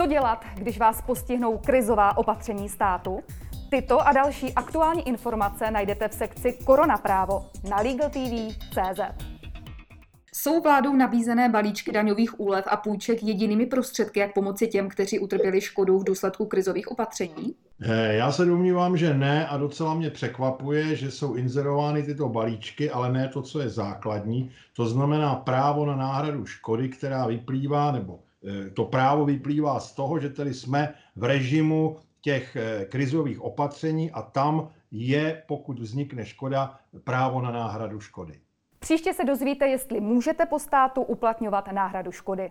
Co dělat, když vás postihnou krizová opatření státu? Tyto a další aktuální informace najdete v sekci Korona právo na LegalTV.cz. Jsou vládou nabízené balíčky daňových úlev a půjček jedinými prostředky, jak pomoci těm, kteří utrpěli škodu v důsledku krizových opatření? Eh, já se domnívám, že ne a docela mě překvapuje, že jsou inzerovány tyto balíčky, ale ne to, co je základní. To znamená právo na náhradu škody, která vyplývá, nebo to právo vyplývá z toho, že tedy jsme v režimu těch eh, krizových opatření a tam je, pokud vznikne škoda, právo na náhradu škody. Příště se dozvíte, jestli můžete po státu uplatňovat náhradu škody.